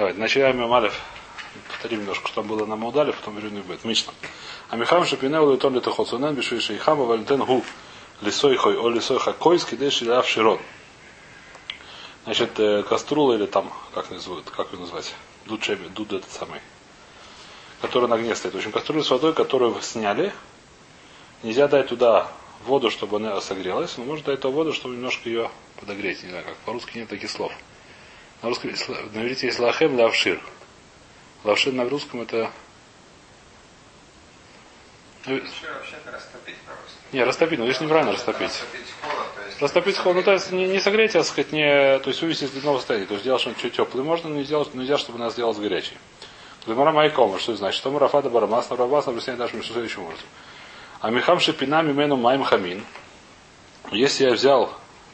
Давайте, начинаем Малев. Повторим немножко, что было на Маудале, потом вернем будет. Мишна. А Михам Шапинеу Лейтон Летохоцунен Бишуиши Хама Валентен Гу Лисой Хой О Лисой Хакойский Дэши Ляв Широн. Значит, э, каструла или там, как называют, как ее назвать? Дуд Шеби, дуд этот самый. Который на огне стоит. В общем, каструля с водой, которую сняли. Нельзя дать туда воду, чтобы она согрелась, но можно дать ту воду, чтобы немножко ее подогреть. Не знаю, как по-русски нет таких слов. На русском, на иврите есть лахем лавшир. Лавшир на русском это... Ну, Не, растопить, ну здесь неправильно растопить. Растопить холод, ну то есть не, не согреть, а сказать, не, то есть вывести из длинного состояния, то есть сделать что-нибудь чуть теплое можно, но не сделать, нельзя, чтобы она сделалась горячей. Гмара Майкома, что значит? Что Марафада Барамас, Нарабас, объясняет даже между следующим образом. А Михам Шипина Мимену Майм Хамин. Если я взял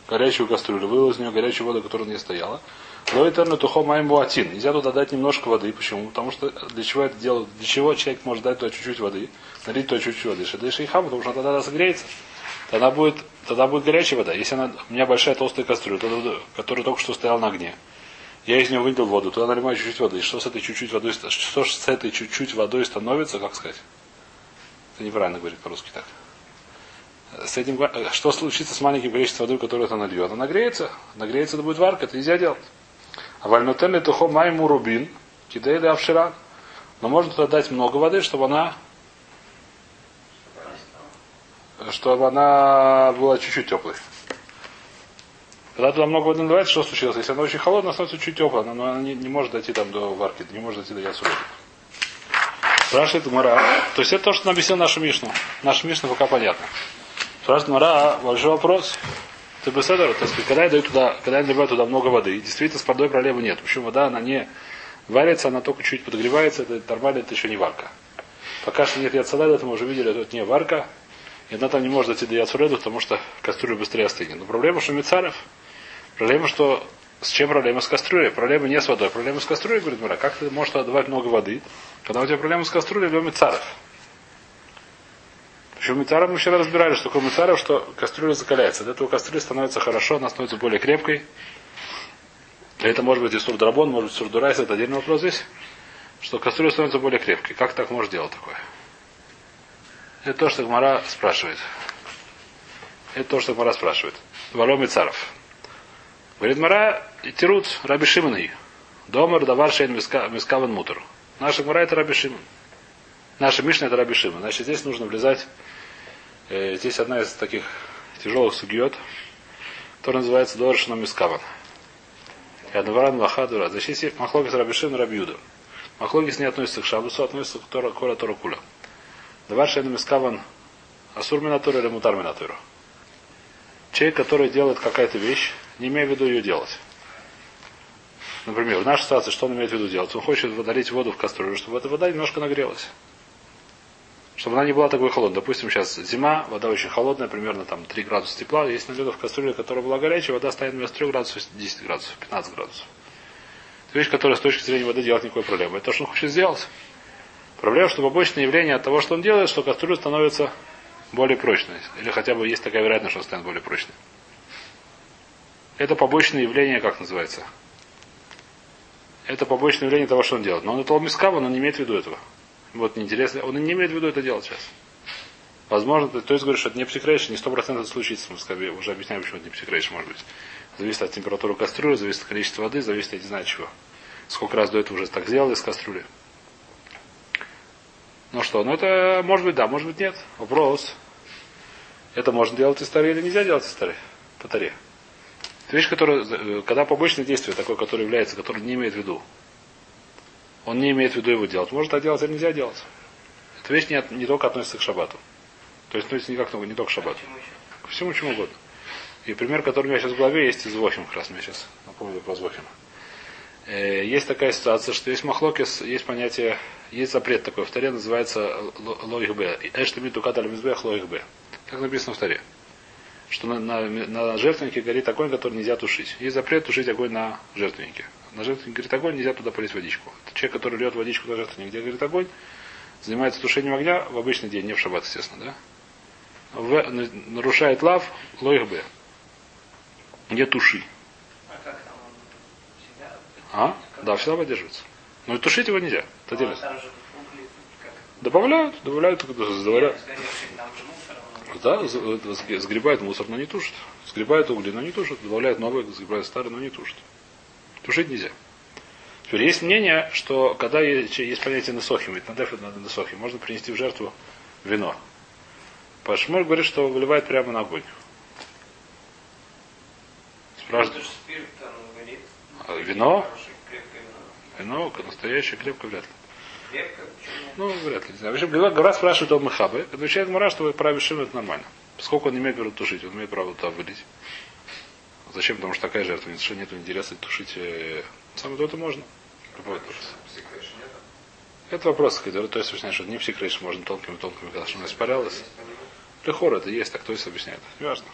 горячую кастрюлю, вылил из нее горячую воду, которая не стояла, но это тухо майм буатин. Нельзя туда дать немножко воды. Почему? Потому что для чего это делать? Для чего человек может дать туда чуть-чуть воды, налить туда чуть-чуть воды? Шедеши и хам, потому что тогда согреется. Тогда будет, тогда будет горячая вода. Если она, у меня большая толстая кастрюля, которая только что стояла на огне, я из нее вылил воду, туда наливаю чуть-чуть воды. И что с этой чуть-чуть водой, что с этой чуть-чуть водой становится, как сказать? Это неправильно говорит по-русски так. С этим, что случится с маленьким количеством воды, которую это нальет? Она нагреется. Нагреется, это будет варка, это нельзя делать. Вальнотель тухо майму рубин, кидейда авшира. Но можно туда дать много воды, чтобы она чтобы она была чуть-чуть теплой. Когда туда много воды наливается, что случилось? Если она очень холодная, становится чуть теплая, но она не, не может дойти там до варки, не может дойти до ясура. Спрашивает Мара. То есть это то, что объяснил нашу Мишну. Наша Мишна пока понятно. Спрашивает Мара, большой вопрос. Ты бы седер, так когда я даю туда, когда я наливаю туда много воды, действительно с водой проблемы нет. Почему вода, она не варится, она только чуть подогревается, это нормально, это еще не варка. Пока что нет яцаледа, это мы уже видели, это не варка. И она там не может дойти до яцуреду, потому что кастрюля быстрее остынет. Но проблема, что Мицарев, проблема, что с чем проблема с кастрюлей? Проблема не с водой. Проблема с кастрюлей, говорит Мара, как ты можешь отдавать много воды, когда у тебя проблема с кастрюлей, либо Мицарев. Причем Мицаров мы вчера разбирали, что такое Мицаров, что кастрюля закаляется. От этого кастрюля становится хорошо, она становится более крепкой. Это может быть и сурдрабон, может быть сурдурайс, это отдельный вопрос здесь. Что кастрюля становится более крепкой. Как так можно делать такое? Это то, что Гмара спрашивает. Это то, что Гмара спрашивает. Валом и царов. Говорит Мара, тирут Раби Шимоной. Домар давар шейн мискаван мутер. Наша Гмара это Раби Шимон. Наша Мишна это Раби Шимон. Значит, здесь нужно влезать. Э, здесь одна из таких тяжелых сугиот, которая называется Доршина Мискаван. И Адваран Вахадура. Здесь есть Махлогис Раби Шимон Раби Юда. Махлогис не относится к Шабусу, относится к Тора Кора Тора Куля. Давар Шейн Мискаван Асур Минатура или Мутар Минатура. Человек, который делает какая-то вещь, не имея в виду ее делать. Например, в нашей ситуации, что он имеет в виду делать? Он хочет водолить воду в кастрюлю, чтобы эта вода немножко нагрелась. Чтобы она не была такой холодной. Допустим, сейчас зима, вода очень холодная, примерно там 3 градуса тепла. Есть налета в кастрюле, которая была горячая, вода стоит вместо 3 градусов 10 градусов, 15 градусов. Это вещь, которая с точки зрения воды делать никакой проблемы. Это то, что он хочет сделать. Проблема, что побочное явление от того, что он делает, что кастрюля становится более прочной. Или хотя бы есть такая вероятность, что она станет более прочной. Это побочное явление, как называется? Это побочное явление того, что он делает. Но он это ломискава, но не имеет в виду этого. Вот неинтересно. Он не имеет в виду это делать сейчас. Возможно, то есть говоришь, что это не психрейшн, не сто процентов случится. Мы сказали, уже объясняем, почему это не психрейшн может быть. Зависит от температуры кастрюли, зависит от количества воды, зависит, я не знаю чего. Сколько раз до этого уже так сделал из кастрюли. Ну что, ну это может быть да, может быть нет. Вопрос. Это можно делать из старой или нельзя делать из старой? По таре. Это вещь, которая, э, когда побочное действие такое, которое является, которое не имеет в виду, он не имеет в виду его делать. Может так делать или нельзя делать. Эта вещь не, не только относится к шабату. То есть, относится не, как, не только к шабату. Ко всему чему угодно. И пример, который у меня сейчас в голове, есть из Вохим, как раз мне сейчас напомню про Вохим. Э, есть такая ситуация, что есть махлокис, есть понятие, есть запрет такой в таре, называется лоих б. Эштами тукат аль лоих б. Так написано в таре что на, на, на жертвеннике горит огонь, который нельзя тушить. Есть запрет тушить огонь на жертвеннике. На жертвеннике горит огонь, нельзя туда полить водичку. человек, который льет водичку на жертвенник, где горит огонь, занимается тушением огня в обычный день, не в шаббат, естественно, да? В, нарушает лав, лоих б. Не туши. А? Да, всегда поддерживается. Но и тушить его нельзя. Это угли как Добавляют, добавляют, добавляют. Да, з- сгребают мусор, но не тушат. Сгребают угли, но не тушат. Добавляют новые, сгребают старые, но не тушат. Тушить нельзя. Теперь есть мнение, что когда есть, есть понятие насохим, ведь надеф это надо насохим, можно принести в жертву вино. Пашмоль говорит, что выливает прямо на огонь. Спрашивает. А вино? Крепкое вино. настоящее, крепко вряд ли. Крепкое? Ну, вряд ли, не знаю. В общем, Гара спрашивает о Махабе. Отвечает Мара, что праве Шим это нормально. Поскольку он не имеет право тушить, он имеет право туда вылить. Зачем? Потому что такая жертва, нет, нет интереса тушить. Э... Самое то это можно. Любой нет? Это вопрос, который то есть объясняет, что не психрейш можно тонкими-тонкими, когда что она испарялась. Лехор это есть, так то есть объясняет. Неважно.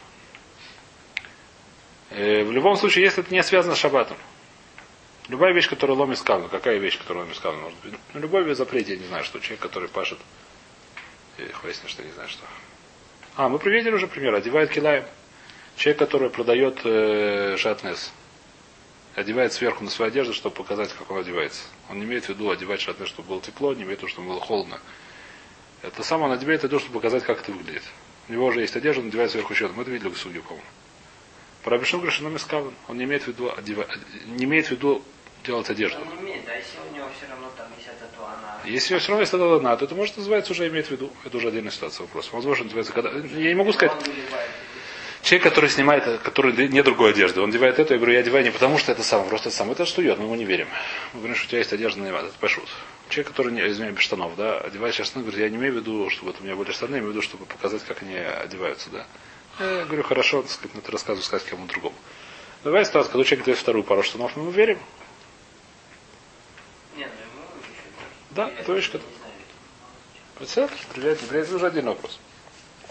Э, в любом случае, если это не связано с шаббатом, любая вещь, которая ломит скавну, какая вещь, которая ломит скавну, может быть? Ну, любой вид запрете, я не знаю, что человек, который пашет, э, выяснилось, что не знаю, что. А, мы приведели уже пример, одевает килаем. Человек, который продает э, шатнес, одевает сверху на свою одежду, чтобы показать, как он одевается. Он не имеет в виду одевать шатнес, чтобы было тепло, не имеет в виду, чтобы было холодно. Это сам он одевает это, чтобы показать, как это выглядит. У него уже есть одежда, он надевает сверху еще. Мы это видели в суде, по-моему. Про Абишну Грашином Искаван. Он не имеет в виду одева... не имеет в виду делать одежду. Он не имеет, а если у него все равно там есть это, то она... Если все равно есть одна, то это может называться уже имеет в виду. Это уже отдельная ситуация вопрос. Возможно, называется, когда. Я не могу сказать. Человек, который снимает, который не другой одежды, он одевает эту, я говорю, я одеваю не потому, что это сам, просто это сам. Это что мы ему не верим. Мы говорим, что у тебя есть одежда на это пошут. Человек, который, не, извиняюсь, без штанов, да, одевает сейчас штаны, говорит, я не имею в виду, чтобы это у меня были штаны, я имею в виду, чтобы показать, как они одеваются, да. Я говорю, хорошо, так сказать, это рассказываю сказать кому другому. Давай ситуация, когда человек дает вторую пару штанов, мы ему верим. Не, ну Да, это вещь, которая- приятно, это уже один вопрос.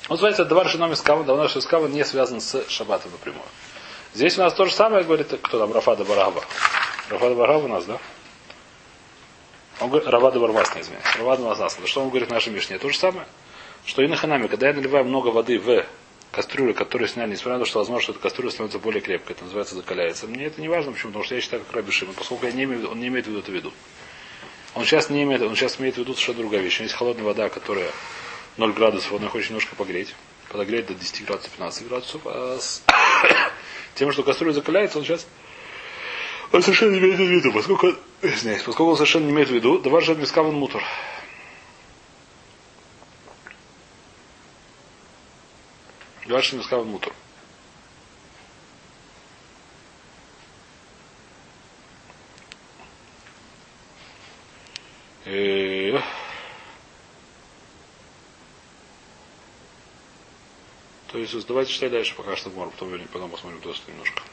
Он называется Давар Шином Искава, что Искава не связан с Шаббатом напрямую. Здесь у нас то же самое, говорит, кто там, Рафада Бараба. Рафада Бараба у нас, да? Он говорит, Равада Бармас, не извиняюсь. Равада Бармас. Что он говорит в нашей Мишне? То же самое. Что и на ханаме, когда я наливаю много воды в кастрюлю, которую сняли, несмотря на то, что возможно, что эта кастрюля становится более крепкой, это называется закаляется. Мне это не важно, почему, потому что я считаю, как Раби Шимон, поскольку я не имею, он не имеет в виду это в виду. Он сейчас не имеет, он сейчас имеет в виду совершенно другая вещь. У него есть холодная вода, которая 0 градусов, он ее хочет немножко погреть. Подогреть до 10 градусов, 15 градусов. А с тем, что кастрюля закаляется, он сейчас он совершенно не имеет в виду, поскольку, извиняюсь, поскольку он совершенно не имеет в виду, давай же мискаван мутор. Давай же мискаван мутор. Э, Есть, давайте читать дальше, пока что Гмор, потом, вернем, потом посмотрим просто немножко.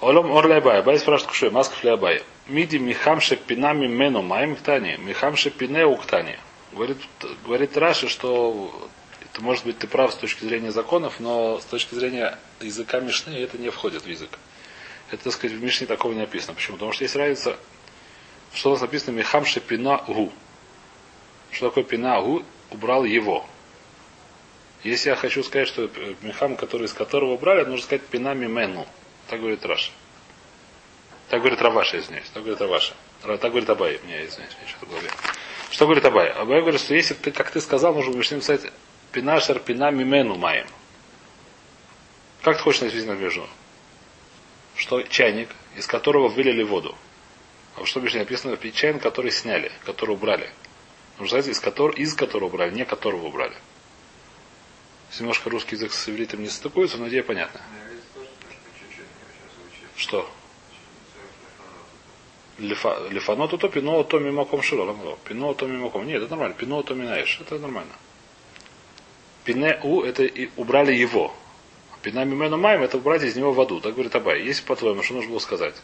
Олом ор лябай. Бай спрашивает кушай, масков лябай. Миди михамше пинами мену маем ктани. Михамше пине уктани. Говорит, говорит Раши, что это может быть ты прав с точки зрения законов, но с точки зрения языка Мишны это не входит в язык. Это, так сказать, в Мишне такого не написано. Почему? Потому что есть разница, что у нас написано Михамше пина гу. Что такое пина гу? Убрал его. Если я хочу сказать, что э, Михам, который из которого брали, нужно сказать пинами мену. Так говорит Раша. Так говорит Раваша, извиняюсь. Так говорит Раваша. Ра- Так говорит Абай. Мне, извиняюсь, мне что-то в. Что говорит Абай? Абай говорит, что если ты, как ты сказал, нужно Мишне написать пинашер пина мимену маем. Как ты хочешь найти между? Что чайник, из которого вылили воду. А что Мишне написано? Чайник, который сняли, который убрали. Нужно сказать, из которого, из которого убрали, не которого убрали. Немножко русский язык с ивритом не стыкуется, но идея понятна. Что? Лефанот. Лифа- Лифанот то пино то мимаком широ. Пино то мимаком. Нет, это нормально. Пино то минаешь. Это нормально. Пине у это и убрали его. Пина мимену маем это убрать из него воду. Так говорит Абай. Если по-твоему, что нужно было сказать?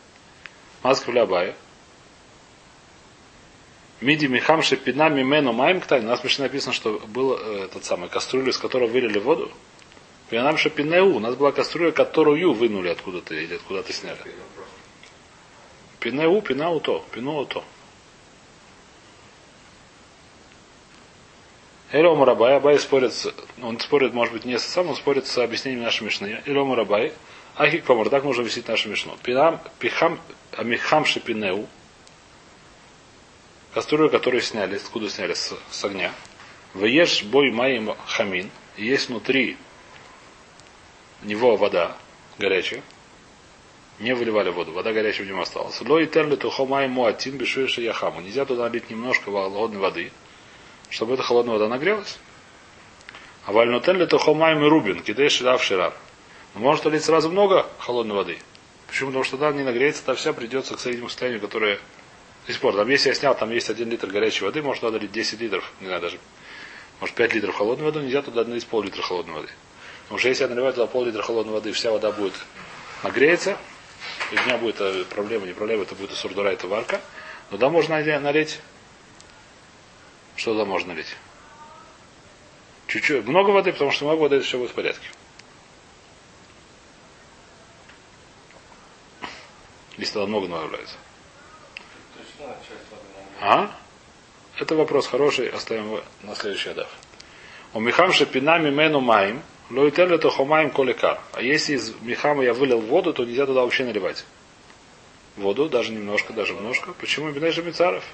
Маска Абая. Миди михамши пина мимену маем ктань. У нас в написано, что был э, этот самый кастрюля, из которой вылили воду. Пинамши пинеу. У нас была кастрюля, которую вынули откуда-то или откуда-то сняли. Пинеу, пинау то, пинау то. Эльому Рабай, Абай спорит, он спорит, может быть, не сам, он спорит с объяснением нашей Мишны. Эльому Рабай, Ахик помор, так нужно висеть нашу мишну. Пинам, пихам, амихам шипинеу. Кастрюлю, которую сняли, откуда сняли с, с огня. Выешь бой моим хамин. И есть внутри него вода горячая. Не выливали воду, вода горячая в нем осталась. Ло и терли тухомай муатин бешуеши яхаму. Нельзя туда лить немножко холодной воды, чтобы эта холодная вода нагрелась. А вальнутен ли тухомай рубин, кидей ширав ширав. Может лить сразу много холодной воды. Почему? Потому что тогда не нагреется, то вся придется к среднему состоянию, которое до сих пор. Там, если я снял, там есть один литр горячей воды, может надо лить 10 литров, не знаю, даже, может 5 литров холодной воды, нельзя туда налить пол-литра холодной воды. Потому что если я наливаю туда пол-литра холодной воды, вся вода будет нагреется, и у меня будет э, проблема, не проблема, это будет сурдура, это варка. Но да можно налить. Что туда можно налить? Чуть-чуть. Много воды, потому что много воды, это все будет в порядке. Если тогда много добавляется. То есть, ну, часть воды А? Это вопрос хороший, оставим его на следующий дав. У Михамша пинами мену маем, лойтеле то хомаем колекар. А если из Михама я вылил воду, то нельзя туда вообще наливать. Воду, даже немножко, даже немножко. Почему Бинеша Мицаров?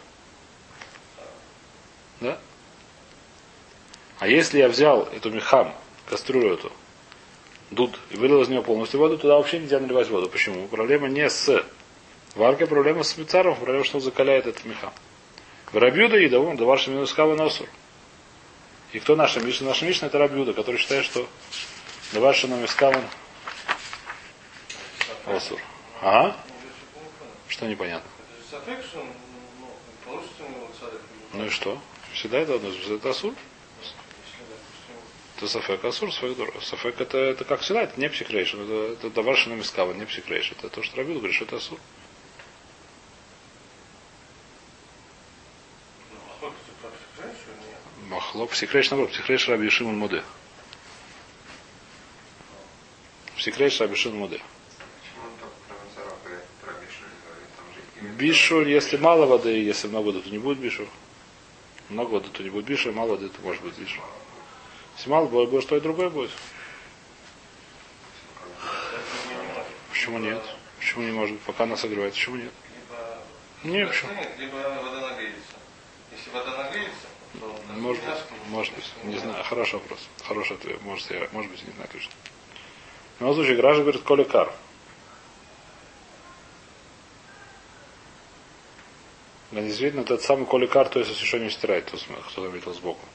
Да? А если я взял эту Михам, кастрюлю эту, дуд, и вылил из нее полностью воду, туда вообще нельзя наливать воду. Почему? Проблема не с варкой, проблема с Мицаром, проблема, что он закаляет этот Михам. В Рабюда и Давон, Даварша Минускава Носур. И кто наша Мишна? Наша Мишна это Рабюда, который считает, что Даварша Минускава Носур. Ага. Что непонятно? Ну, и что? Всегда это одно. Это Асур? Это Сафек Асур, Сафек это, это как всегда, это не психрейшн. Это, это Даварша Мискава, не психрейшн. Это то, что Рабюда говорит, что это Асур. ну, а сколько ты про психрейшн или нет? Махлоп, психрейш наоборот, психрейш Раби Шимон Муде. Психрейш Раби Шимон про Бишуль если мало воды, если много воды, то не будет бишуль. Много воды, то не будет бишуль, мало воды, то может быть бишуль. Если мало будет, будет что и другое будет. Почему нет? Почему не может? Пока она согревается, почему нет? Не, почему? либо вода нагреется. Если вода нагреется, Может быть, может быть. Не знаю. Хороший вопрос. Хороший ответ. Может, я, может быть, не знаю точно. В любом случае, Гража говорит, коли кар. Да, действительно, этот самый коли кар, то есть освещение стирает, кто, заметил сбоку.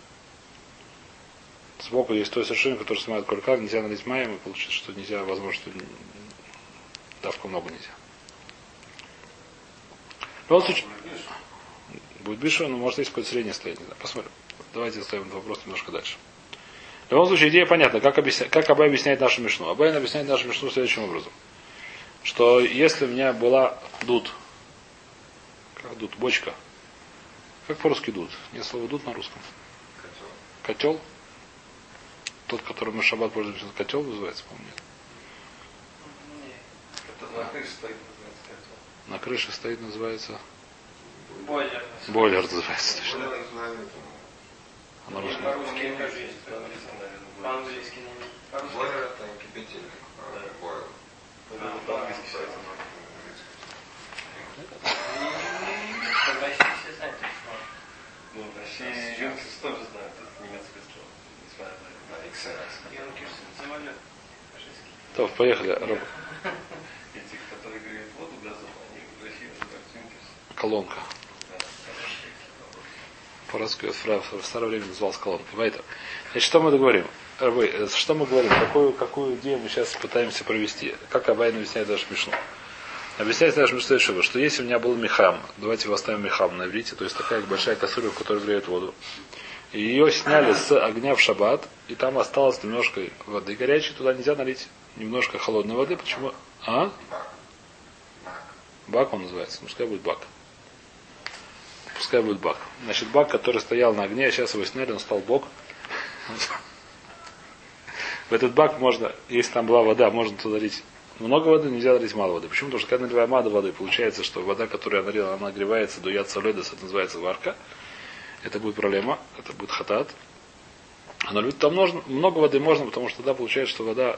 Сбоку есть то освещение, которое снимает коли кар, нельзя налить маем, и получится, что нельзя, возможно, что давка много нельзя. В любом случае? Будет Бишу, но может есть какое-то среднее состояние. Не. Посмотрим. Давайте оставим этот вопрос немножко дальше. В любом случае, идея понятна. Как, объясня... как Абай объясняет нашу мишну? Абай объясняет нашу мишну следующим образом. Что если у меня была дуд, как дуд, бочка, как по-русски дуд? Нет слова дуд на русском. Котел. Котел. Тот, который мы шаббат пользуемся, котел называется, по-моему, нет. На крыше стоит, называется котел. На крыше стоит, называется Бойлер. бойлер, называется. точно. Бойлер знаю. А на русском? По-русски. По-английски, наверное. Бойлер это кипятильник. По-английски считается. В России все знают это слово. Ну, в России Юнкерс тоже знают, это немецкое слово. Несмотря на На XRS. Юнкерс самолет. То, поехали. Роб. Эти, которые греют воду газом, они в России называют Юнкерс. Колонка. Вот в, старое время назывался колонкой. Поэтому, значит, что мы договорим? Рабы, э, Что мы говорим? Какую, какую идею мы сейчас пытаемся провести? Как Абайн объясняет даже Мишну? Объясняет даже Мишну следующего, что если у меня был мехам, давайте его оставим мехам на иврите, то есть такая большая кастрюля, в которой греют воду, и ее сняли с огня в шаббат, и там осталось немножко воды горячей, туда нельзя налить немножко холодной воды. Почему? А? Бак он называется. Пускай будет бак. Пускай будет бак. Значит, бак, который стоял на огне, а сейчас его сняли, он стал бок. В этот бак можно, если там была вода, можно туда лить много воды, нельзя налить мало воды. Почему? Потому что когда наливаем мало воды, получается, что вода, которую я налил, она нагревается до яд соледос, это называется варка. Это будет проблема, это будет хатат. А налить там нужно, много воды можно, потому что тогда получается, что вода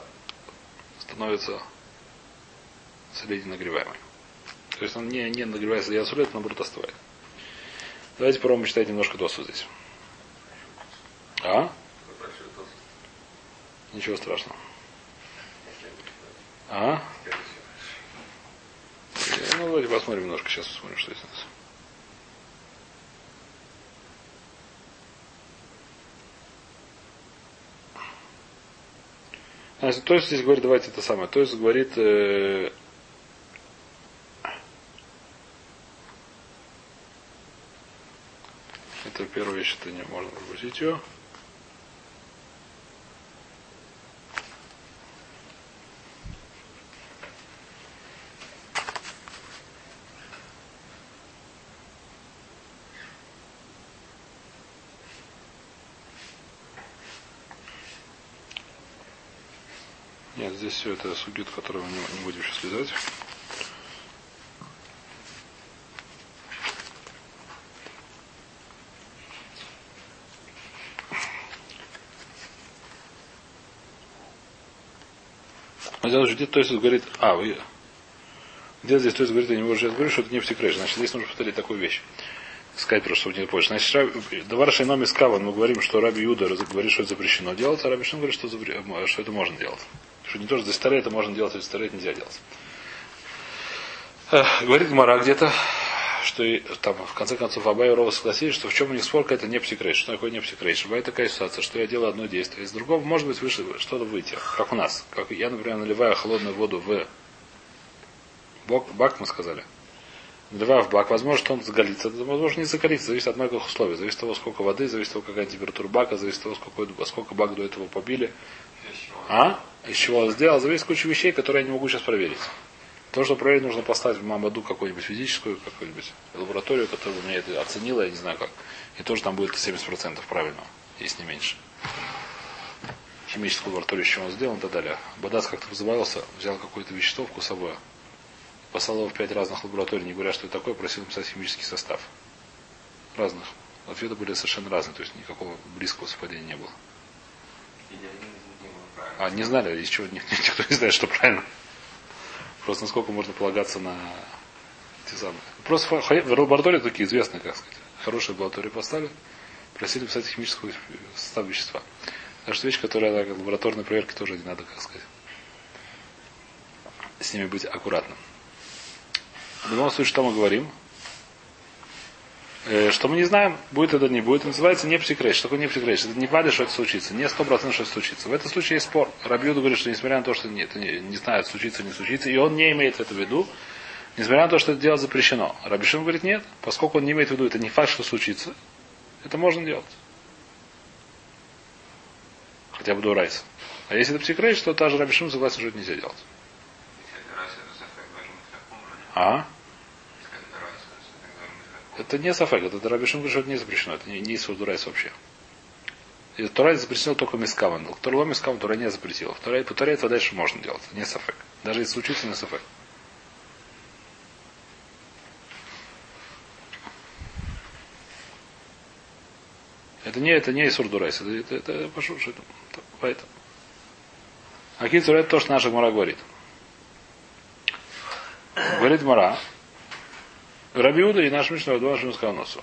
становится солей нагреваемый. То есть он не, не нагревается солей, это наоборот остывает. Давайте попробуем читать немножко досу здесь. А? Ничего страшного. А? Ну, давайте посмотрим немножко. Сейчас посмотрим, что здесь у нас. То есть здесь говорит, давайте это самое. То есть говорит, э, это первая вещь, это не можно пропустить ее. Нет, здесь все это сугит, который мы не, будем сейчас лизать. Здесь уже где-то то есть говорит, а, вы, где здесь то есть говорит, я не сейчас говорю, что это не псикреш. Значит, здесь нужно повторить такую вещь. Сказать просто, чтобы не позже. Значит, Раби- Давар Шайном из Каван, мы говорим, что Раби Юда говорит, что это запрещено делать, а Раби Шин говорит, что, запре- что это можно делать. Что не то, что за старе это можно делать, а за старе нельзя делать. Эх, говорит Гмара где-то, что и, там, в конце концов, Абай и Рова согласились, что в чем у них спорка это не псикрейш. Что такое не псикрейш? Бывает такая ситуация, что я делаю одно действие, из другого может быть выше что-то выйти. Как у нас. Как я, например, наливаю холодную воду в бок, бак, мы сказали. Наливаю в бак, возможно, что он заголится, возможно, не заголится, зависит от многих условий. Зависит от того, сколько воды, зависит от того, какая температура бака, зависит от того, сколько, сколько бак до этого побили. А? Из чего он сделал? Зависит куча вещей, которые я не могу сейчас проверить. То, что проверить, нужно поставить в Мамаду какую-нибудь физическую, какую-нибудь лабораторию, которая бы мне это оценила, я не знаю как. И тоже там будет 70% правильного, если не меньше. Химическую лабораторию, с чего он сделан и так далее. Бадас как-то позабавился, взял какое-то вещество вкусовое, послал его в пять разных лабораторий, не говоря, что это такое, просил написать химический состав. Разных. Ответы были совершенно разные, то есть никакого близкого совпадения не было. А не знали, из чего ни- никто не знает, что правильно. Просто насколько можно полагаться на те самые. Просто в лаборатории такие известные, как сказать. Хорошие лаборатории поставили, просили писать химический состав вещества. Так что вещь, которая так, лабораторной проверки тоже не надо, как сказать. С ними быть аккуратным. В любом случае, что мы говорим? Э, Что мы не знаем, будет это не будет, называется не псикрейш. Что такое не псикрейш? Это не падает, что это случится. Не сто процентов, что это случится. В этом случае есть спор. Рабиуду говорит, что несмотря на то, что нет, не, не знает, случится или не случится, и он не имеет это в виду, несмотря на то, что это дело запрещено. Рабишин говорит, нет, поскольку он не имеет в виду, это не факт, что случится, это можно делать. Хотя бы до райса. А если это псикрейш, то та же Рабишин согласен, что это нельзя делать. А? Это не сафек, это Рабишин говорит, что это не запрещено, это не, не из Дурайс вообще. И Турай запретил только мискаван. Второй мискаван Турай не запретил. Второй по Туре это дальше можно делать. Не сафек. Даже если случится, не сафек. Это не, это не Исур Дурайс. Это, это, это, прошу, что это, это, поэтому. А Кицур это то, что наша Мара говорит. Говорит Мара. Рабиуда и наш Мишна два Шимского носу.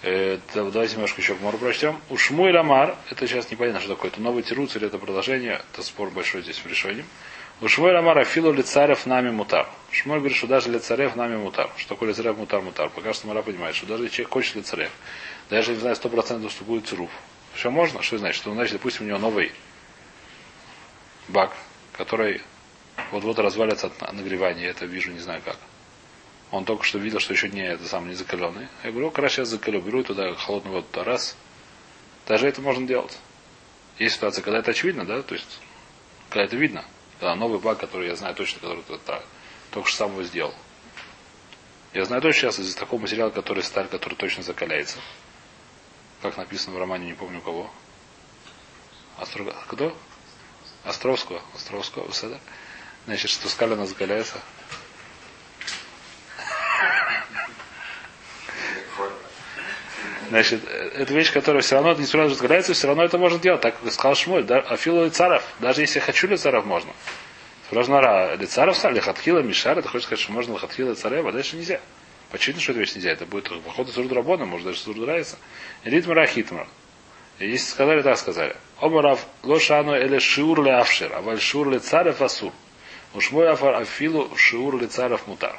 Это, давайте немножко еще Гмору прочтем. У Шмуэль Амар, это сейчас непонятно, что такое, это новый тируц или это продолжение, это спор большой здесь в решении. У Шмуэль Амар Афилу лицарев нами мутар. Шмуэль говорит, что даже лицарев нами мутар. Что такое лицарев мутар мутар? Пока что Мара понимает, что даже человек хочет лицарев, даже не знаю сто процентов, что будет цируф. Все можно? Что значит? Что значит, допустим, у него новый бак, который вот-вот развалится от нагревания, я это вижу, не знаю как. Он только что видел, что еще не это сам не закаленный. Я говорю, раз сейчас закалю, беру туда холодную воду, то раз. Даже это можно делать. Есть ситуация, когда это очевидно, да, то есть, когда это видно. Когда новый бак, который я знаю точно, который так, только что сам его сделал. Я знаю точно сейчас из такого материала, который сталь, который точно закаляется. Как написано в романе, не помню у кого. Острог... Кто? Островского. Островского, Вседа. Значит, что скаль она закаляется. Значит, э, это вещь, которая все равно, то, что разговаривается, все равно это можно делать, так как сказал Шмуль, да, афилу лицаров, даже если я хочу лицаров, можно. Спрашиваю, лицаров стали, лихатхила, мишара, ты хочешь сказать, что можно лихатхила царев, а дальше нельзя. Очевидно, что это вещь нельзя. Это будет походу сурд работа, может даже сурд нравится. Ритмара хитмар. И Если сказали, так сказали. Омарав лошану эле шиур ле авшир, а валь шиур ле царев асур. Уж мой афар афилу шиур ле царев мутар.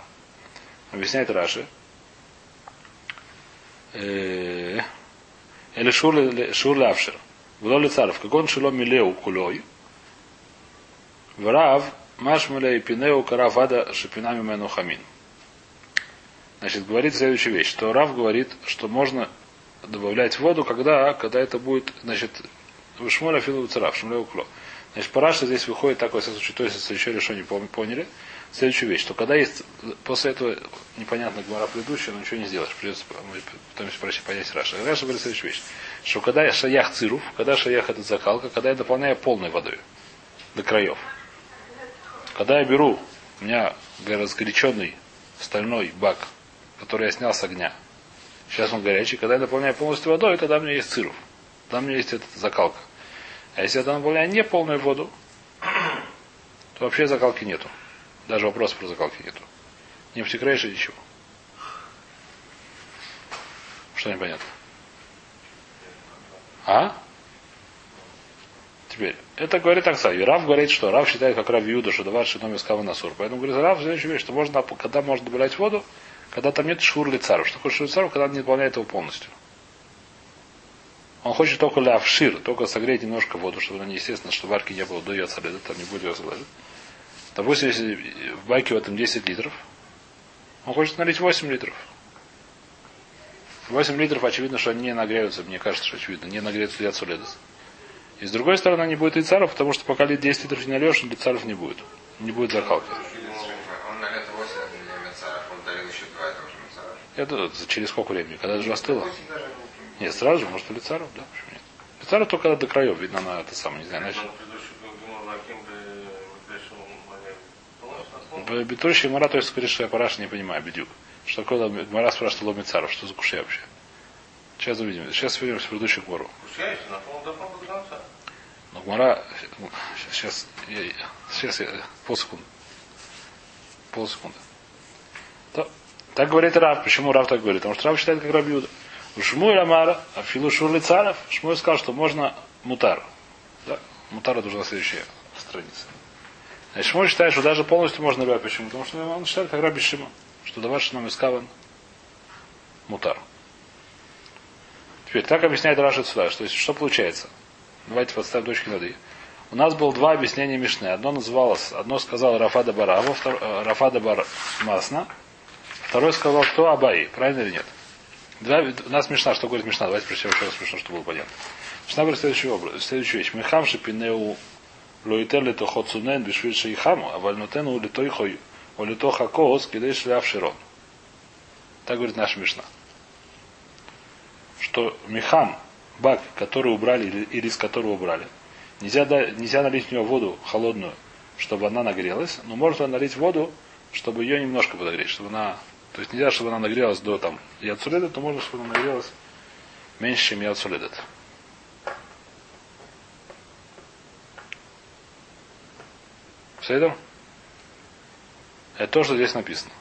Объясняет Раши. Э, Или шур ле шиур ле авшир. Вло ле царев. Как он шило милеу кулой. Врав машмуля и пинеу каравада шипинами мену хамин. Значит, говорит следующую вещь, что Рав говорит, что можно добавлять воду, когда, когда это будет, значит, Шмуля филу царав, шмуля укло. Значит, параша здесь выходит такой случай, то есть, еще решение поняли, следующую вещь, что когда есть, после этого непонятно гмара предыдущая, но ничего не сделаешь, придется потом спросить понять Раша. Раша говорит следующую вещь, что когда я шаях цируф, когда шаях это закалка, когда я дополняю полной водой до краев. Когда я беру, у меня разгоряченный стальной бак, который я снял с огня. Сейчас он горячий. Когда я наполняю полностью водой, тогда у меня есть сыров. Тогда у меня есть эта закалка. А если я наполняю не полную воду, то вообще закалки нету. Даже вопроса про закалки нету. Не втекаешь и ничего. Что непонятно? А? Теперь, это говорит Акса. И Рав говорит, что Рав считает, как Рав Юда, что давар шином из насур. Поэтому говорит, Рав следующую вещь, что можно, когда можно добавлять воду, когда там нет шур лицаров. Что такое шур лицаров, когда он не выполняет его полностью. Он хочет только лавшир, только согреть немножко воду, чтобы она, естественно, что варки не было до ее солида, там не будет ее солида. Допустим, если в байке в этом 10 литров, он хочет налить 8 литров. 8 литров, очевидно, что они не нагреются, мне кажется, что очевидно, не нагреются для солидос. И с другой стороны, не будет лицаров, потому что пока 10 литров не нальешь, лицаров не будет. Не будет закалки. Он налет 8 мецаров, он долил еще 2 этого же мецаров. Это через сколько времени? Когда уже остыло? Нет, сразу же, может, лицаров, да? Почему нет? Лицаров только до краев, видно, она это самое, не знаю, значит. Бетущий Мара, то есть говорит, что я параша не понимаю, бедюк. Что такое Мара спрашивает ломит царов, что за кушья вообще? Сейчас увидим. Сейчас вернемся в предыдущую гмору. Но Гмара, сейчас, я, сейчас я, полсекунды. Полсекунды. То, так говорит Рав. Почему Рав так говорит? Потому что Рав считает, как Рав Юда. Шмуй Рамара, а Шурли Царев, Шмуй сказал, что можно мутар. Да? Мутар это уже на следующей странице. Значит, Шмуй считает, что даже полностью можно рвать. Почему? Потому что он считает, как Раби Шима, что давай нам искаван мутар. Теперь, так объясняет Раша сюда, что, что получается. Давайте подставим точки над «и». У нас было два объяснения Мишны. Одно называлось, одно сказал Рафада Барава, втор, Рафада Бар Масна, второй сказал кто Абай. Правильно или нет? Два, у нас Мишна, что говорит Мишна? Давайте прочитаем еще раз Мишна, чтобы было понятно. Мишна говорит следующую, образ, следующую вещь. Мехам шипинеу лоитер лито хоцунен бишвиль шейхаму, а вальнотену лито ихой, о лито хакоос, кидей шляв широн. Так говорит наша Мишна. Что Мехам, бак, который убрали или, из которого убрали, нельзя, нельзя налить в него воду холодную, чтобы она нагрелась, но можно налить воду, чтобы ее немножко подогреть, чтобы она то есть нельзя, чтобы она нагрелась до там яцуледет, то можно, чтобы она нагрелась меньше, чем яцуледет. Все Это то, что здесь написано.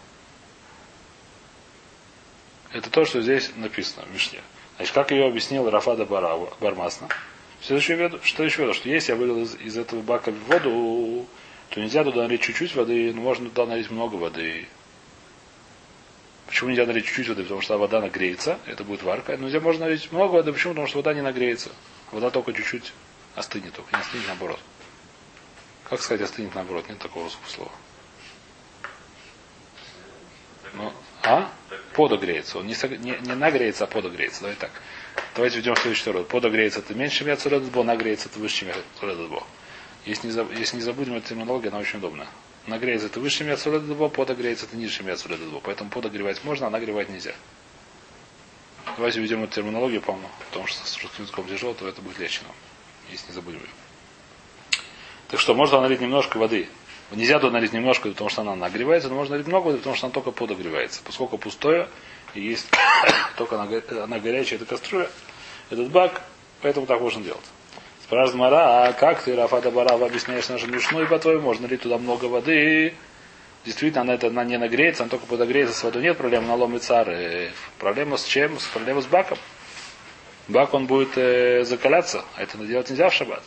Это то, что здесь написано в Мишне. Значит, как ее объяснил Рафада Бармасна. Следующее веду, что еще веду, что если я вылил из, из этого бака воду, то нельзя туда налить чуть-чуть воды, но можно туда налить много воды. Почему нельзя налить чуть-чуть воды? Потому что вода нагреется, это будет варка. Но нельзя можно налить много воды, почему? Потому что вода не нагреется. Вода только чуть-чуть остынет, только не остынет наоборот. Как сказать остынет наоборот? Нет такого русского слова. Ну, а? Подогреется. Он не, не, не нагреется, а подогреется. Давай так. Давайте ведем следующий род. Подогреется это меньше, чем Яцуредбо, нагреется это выше, чем Яцуредбо. Если не забудем эту терминологию, она очень удобная. Нагреется это выше мясуледадбо, подогреется это ниже мясуледадбо. Поэтому подогревать можно, а нагревать нельзя. Давайте введем эту терминологию, по-моему, потому что с русским языком тяжело, то это будет легче нам, если не забудем ее. Так что можно налить немножко воды. Нельзя туда налить немножко, потому что она нагревается, но можно налить много воды, потому что она только подогревается. Поскольку пустое, и есть только она, она горячая, это кастрюля, этот бак, поэтому так можно делать. Спрашивает Мара, а как ты, Рафата Барава, объясняешь нашу мишну, и по-твоему, можно ли туда много воды? Действительно, она, это, она не нагреется, она только подогреется с водой. Нет проблем, налом и цары. Проблема с чем? С проблема с баком. Бак, он будет э, закаляться, а это делать нельзя в шаббат.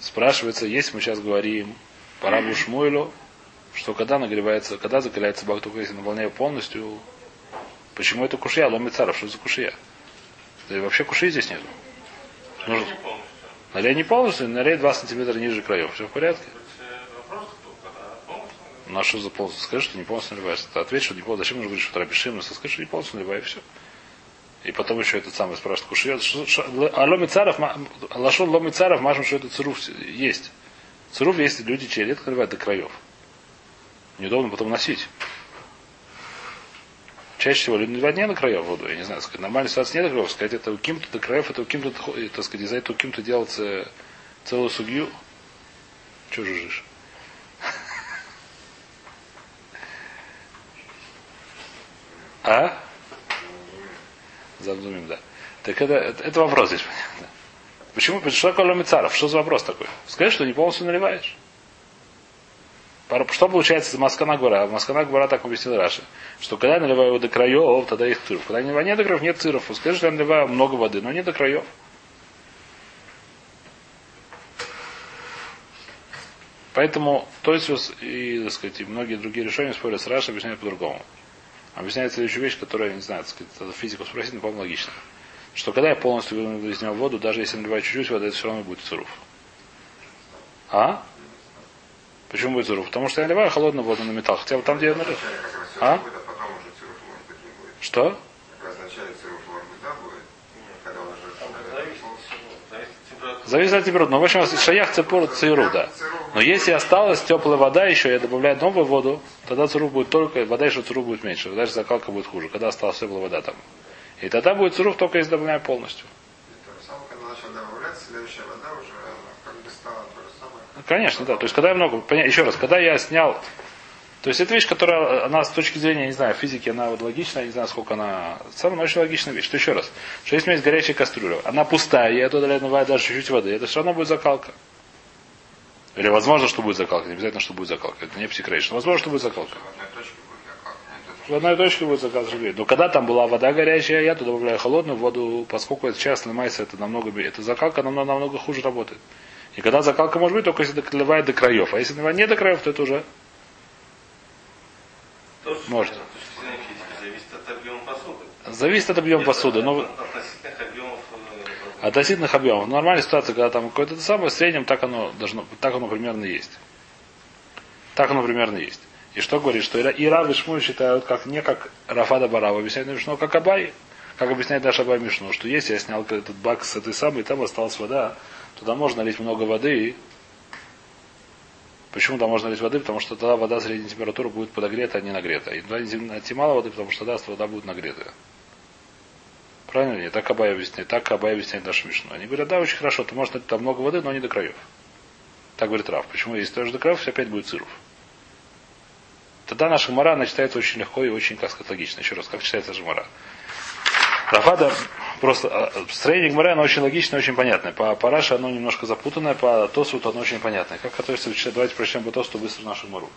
Спрашивается, если мы сейчас говорим по Рабу Шмуэлю, что когда нагревается, когда закаляется бак, только если наполняю полностью, почему это кушья, ломит царов, что за кушья? Да и вообще куши здесь нету. Нужно, Не полностью. налей не полностью, налей 2 сантиметра ниже краев. Все в порядке? Ну а что за полностью? Скажи, что не полностью наливаешь. Ты ответь, что не полностью. Зачем нужно говорить, что рабишим? Скажи, что не полностью наливай, и все. И потом еще этот самый спрашивает, кушает. А ломицаров, лашон ломицаров, машем, что это цируф есть. Цируф есть люди, чьи редко наливают до краев. Неудобно потом носить. Чаще всего люди наливают не до краев воду. Я не знаю, сказать, нормальная ситуация не до краев. Сказать, это у кем-то до краев, это у кем-то, э, так сказать, из-за этого у кем-то делается целую судью. Чего жужжишь? А? Завдумим, да. Так это, это вопрос здесь, понятно. Почему? Что такое ломицаров? Что за вопрос такой? Скажи, что не полностью наливаешь. Что получается за Маскана Гора? Маскана Гора так объяснил Раши, что когда я наливаю его до краев, тогда есть циров. Когда я наливаю до краев, нет циров. Скажи, что я наливаю много воды, но не до краев. Поэтому Тойсус и, так сказать, и многие другие решения спорят с Раши, объясняют по-другому. Объясняет следующую вещь, которая, не знаю, так сказать, физику спросить, но, по-моему, логично. Что когда я полностью выливаю из него воду, даже если наливаю чуть-чуть воды, это все равно будет цируф. А? Почему будет цируф? Потому что я наливаю холодную воду на металл, хотя бы там, где я налил. А? Что? Зависит от температуры. Температуры. Ну, в общем, шаях цепур циру, да. Но если осталась теплая вода еще, я добавляю новую воду, тогда цируф будет только, вода еще цируф будет меньше, еще закалка будет хуже, когда осталась теплая вода там. И тогда будет цируф только если добавляю полностью. И то же самое, когда начал добавляться, следующая вода уже она как бы стала то же самое. Ну, Конечно, да. То есть, когда я много, еще раз, когда я снял, то есть, это вещь, которая, она с точки зрения, не знаю, физики, она вот логичная, я не знаю, сколько она, самая очень логичная вещь. Что еще раз, что если у меня есть горячая кастрюля, она пустая, я туда наливаю даже чуть-чуть воды, это все равно будет закалка. Или возможно, что будет закалка, не обязательно, что будет закалка. Это не психрейшн. Возможно, что будет закалка. В одной точке будет будет закалка. Но когда там была вода горячая, я туда добавляю холодную воду, поскольку это часто майса, это намного, это закалка намного, намного хуже работает. И когда закалка может быть, только если наливает до краев. А если наливает не до краев, то это уже Тоже, Может. зависит от объема посуды. зависит от объема Нет, посуды. от- Но от Относительных объемов. э, относительных объемов. Нормальная ситуация, когда там какое-то самое, в среднем так оно должно, так оно примерно есть. Так оно примерно есть. И что говорит, что и и Рав и Шмуль считают, как не как Рафада Барава объясняет Мишну, как Абай. Как объясняет наш Абай Мишну, что если я снял этот бак с этой самой, там осталась вода, туда можно налить много воды. Почему там можно налить воды? Потому что тогда вода средней температуры будет подогрета, а не нагрета. И туда найти мало воды, потому что тогда вода будет нагретая. Правильно нет? Так Абай объясняет, так Абай объясняет нашу Мишну. Они говорят, да, очень хорошо, ты можешь налить там много воды, но не до краев. Так говорит Рав. Почему? Если тоже до краев, все опять будет сыров. Тогда наша мара, она читается очень легко и очень, как сказать, логично. Еще раз, как читается наша мара? Рафада просто а, строение Гмара, оно очень логичное, очень понятное. По Параше оно немножко запутанное, по Тосу оно очень понятное. Как относится к Давайте прочтем по Тосту быстро нашу Мару.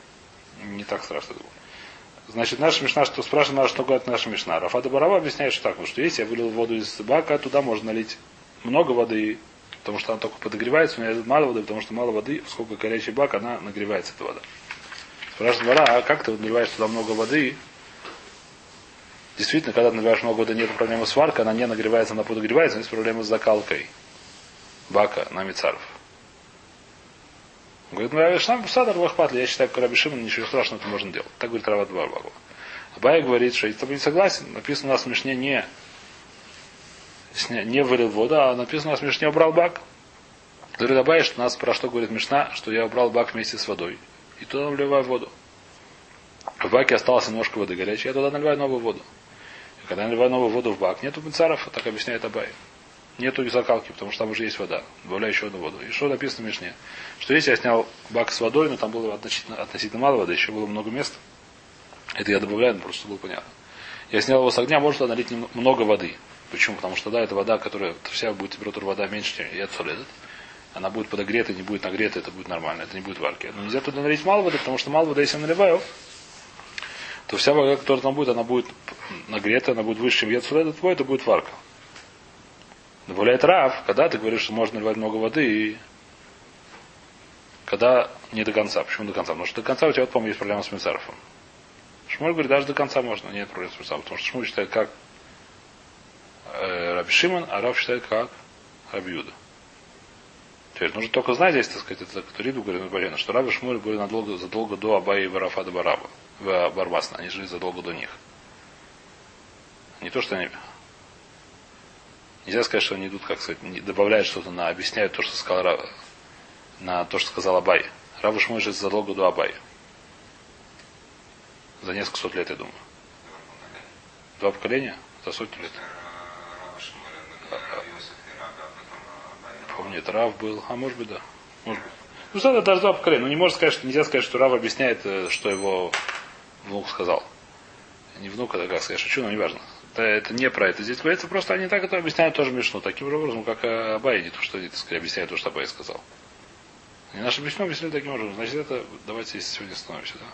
Не так страшно думаю. Значит, наша Мишна, что спрашивает нас, что говорит наша Мишна. Рафада Барава объясняет, что так, ну, что если я вылил воду из бака, туда можно налить много воды, потому что она только подогревается, у меня мало воды, потому что мало воды, сколько горячий бак, она нагревается, эта вода. Спрашивает Бара, а как ты наливаешь туда много воды? Действительно, когда наливаешь много воды, нет проблемы с варкой, она не нагревается, она подогревается, но есть проблемы с закалкой бака на мицаров. Говорит, ну я шнам пусадар лохпатли, я считаю, как Раби Шимон, ничего страшного это можно делать. Так говорит Рават Барбагу. Абай говорит, что если ты не согласен, написано у нас в Мишне не, не вылил воду, а написано у нас в Мишне убрал бак. Говорит Абай, что у нас про что говорит Мишна, что я убрал бак вместе с водой. И туда наливаю воду. В баке осталось немножко воды горячей, я туда наливаю новую воду. И когда я наливаю новую воду в бак, нету мицаров, так объясняет Абай. Нету закалки, потому что там уже есть вода. Добавляю еще одну воду. И что написано в Мишне? Что если я снял бак с водой, но там было относительно, относительно мало воды, еще было много места. Это я добавляю, но просто чтобы было понятно. Я снял его с огня, туда налить много воды. Почему? Потому что тогда эта вода, которая вся будет температура вода меньше, чем я солидит. Она будет подогрета, не будет нагрета, это будет нормально, это не будет варки. Но нельзя туда налить мало воды, потому что мало воды, если я наливаю, то вся вода, которая там будет, она будет нагрета, она будет выше, чем яцулет твой, это будет варка. Добавляет рав, когда ты говоришь, что можно наливать много воды, и когда не до конца. Почему до конца? Потому что до конца у тебя, вот, по-моему, есть проблема с Мицаровым. Шмуль говорит, даже до конца можно, нет проблем с Мицаровым. Потому что Шмуль считает как э, Раби Шимон, а Рав считает как Раби Юда. Теперь нужно только знать здесь, так сказать, это Риду говорит Барина, что Раби Шмуль были надолго, задолго до Абаи и Варафада Бараба, в Барбасна. Они жили задолго до них. Не то, что они Нельзя сказать, что они идут, как сказать, добавляют что-то на, объясняют то, что сказал Ра- на то, что сказал Абай. Раву Шмой жил задолго до Абая. За несколько сот лет, я думаю. Два поколения? За сотню лет. Рава Шмуля, Рав Йосиф и Рав, а это Рав был. А может быть, да. Может быть. Ну, что это даже два поколения. Ну, не можно сказать, что нельзя сказать, что Рав объясняет, э, что его внук сказал. Не внук, это как сказать, шучу, но неважно. Это, это не про это. Здесь говорится, просто они так это объясняют тоже Мишну. Таким образом, как Абай, не то, что они, так сказать, объясняют то, что Абай сказал. И наши Мишну объяснили таким образом. Значит, это давайте сегодня остановимся, да?